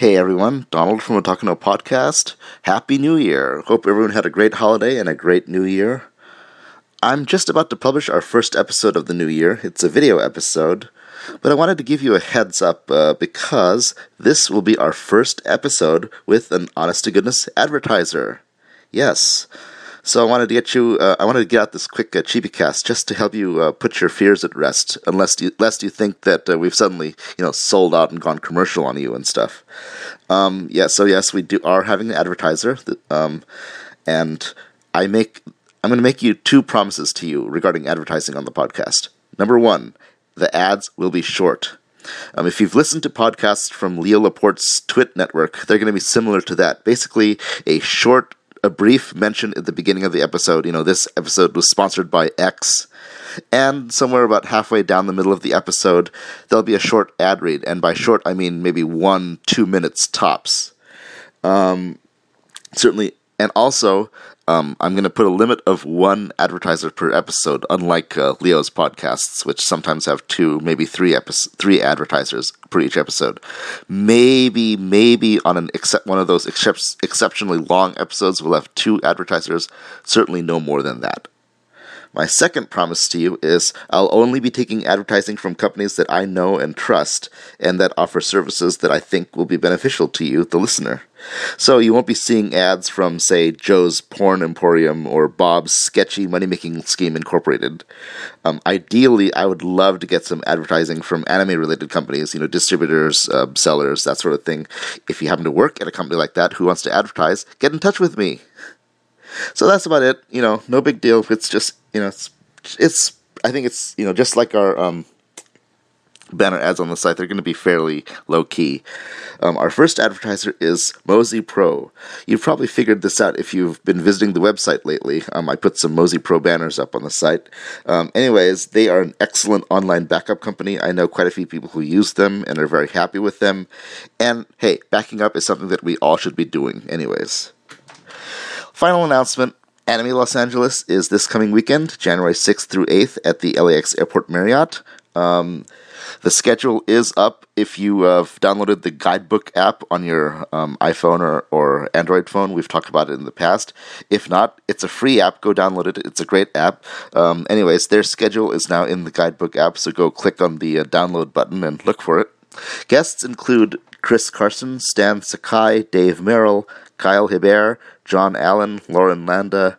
Hey everyone, Donald from Otaku no Podcast. Happy New Year. Hope everyone had a great holiday and a great new year. I'm just about to publish our first episode of the new year. It's a video episode, but I wanted to give you a heads up uh, because this will be our first episode with an honest to goodness advertiser. Yes. So I wanted to get you. Uh, I wanted to get out this quick uh, cast just to help you uh, put your fears at rest, unless you, lest you think that uh, we've suddenly, you know, sold out and gone commercial on you and stuff. Um, yeah. So yes, we do are having an advertiser, um, and I make. I'm going to make you two promises to you regarding advertising on the podcast. Number one, the ads will be short. Um, if you've listened to podcasts from Leo Laporte's Twit network, they're going to be similar to that. Basically, a short, a brief mention at the beginning of the episode. You know, this episode was sponsored by X. And somewhere about halfway down the middle of the episode, there'll be a short ad read. And by short, I mean maybe one, two minutes tops. Um, certainly, and also, um, I'm going to put a limit of one advertiser per episode, unlike uh, Leo's podcasts, which sometimes have two, maybe three epi- three advertisers per each episode. Maybe, maybe on an except one of those excep- exceptionally long episodes, we'll have two advertisers. Certainly, no more than that. My second promise to you is I'll only be taking advertising from companies that I know and trust and that offer services that I think will be beneficial to you, the listener. So you won't be seeing ads from, say, Joe's Porn Emporium or Bob's Sketchy Money Making Scheme Incorporated. Um, ideally, I would love to get some advertising from anime related companies, you know, distributors, uh, sellers, that sort of thing. If you happen to work at a company like that who wants to advertise, get in touch with me. So that's about it. You know, no big deal. It's just you know, it's it's. I think it's you know just like our um, banner ads on the site. They're going to be fairly low key. Um, our first advertiser is Mozy Pro. You've probably figured this out if you've been visiting the website lately. Um, I put some Mozy Pro banners up on the site. Um, anyways, they are an excellent online backup company. I know quite a few people who use them and are very happy with them. And hey, backing up is something that we all should be doing, anyways. Final announcement Anime Los Angeles is this coming weekend, January 6th through 8th, at the LAX Airport Marriott. Um, the schedule is up if you have downloaded the guidebook app on your um, iPhone or, or Android phone. We've talked about it in the past. If not, it's a free app. Go download it. It's a great app. Um, anyways, their schedule is now in the guidebook app, so go click on the uh, download button and look for it. Guests include Chris Carson, Stan Sakai, Dave Merrill, Kyle Hebert, John Allen, Lauren Landa,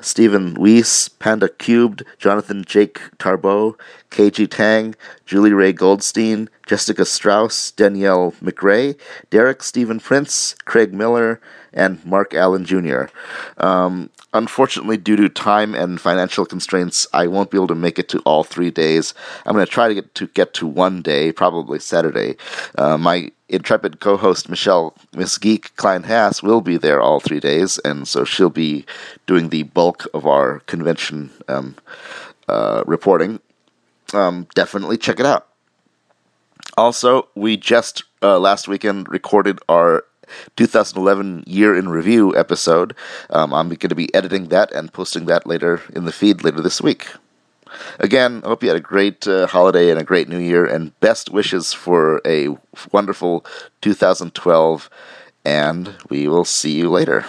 Stephen Weiss, Panda Cubed, Jonathan Jake Tarbo, KG Tang, Julie Ray Goldstein, Jessica Straus, Danielle McRae, Derek Stephen Prince, Craig Miller, and Mark Allen Jr. Um, unfortunately, due to time and financial constraints, I won't be able to make it to all three days. I'm going to try to get to get to one day, probably Saturday. Uh, my intrepid co-host Michelle Miss Geek Klein Hass will be there all three days, and so she'll be doing the bulk of our convention um, uh, reporting. Um, definitely check it out. Also, we just uh, last weekend recorded our 2011 year in review episode. Um, I'm going to be editing that and posting that later in the feed later this week. Again, I hope you had a great uh, holiday and a great new year, and best wishes for a wonderful 2012. And we will see you later.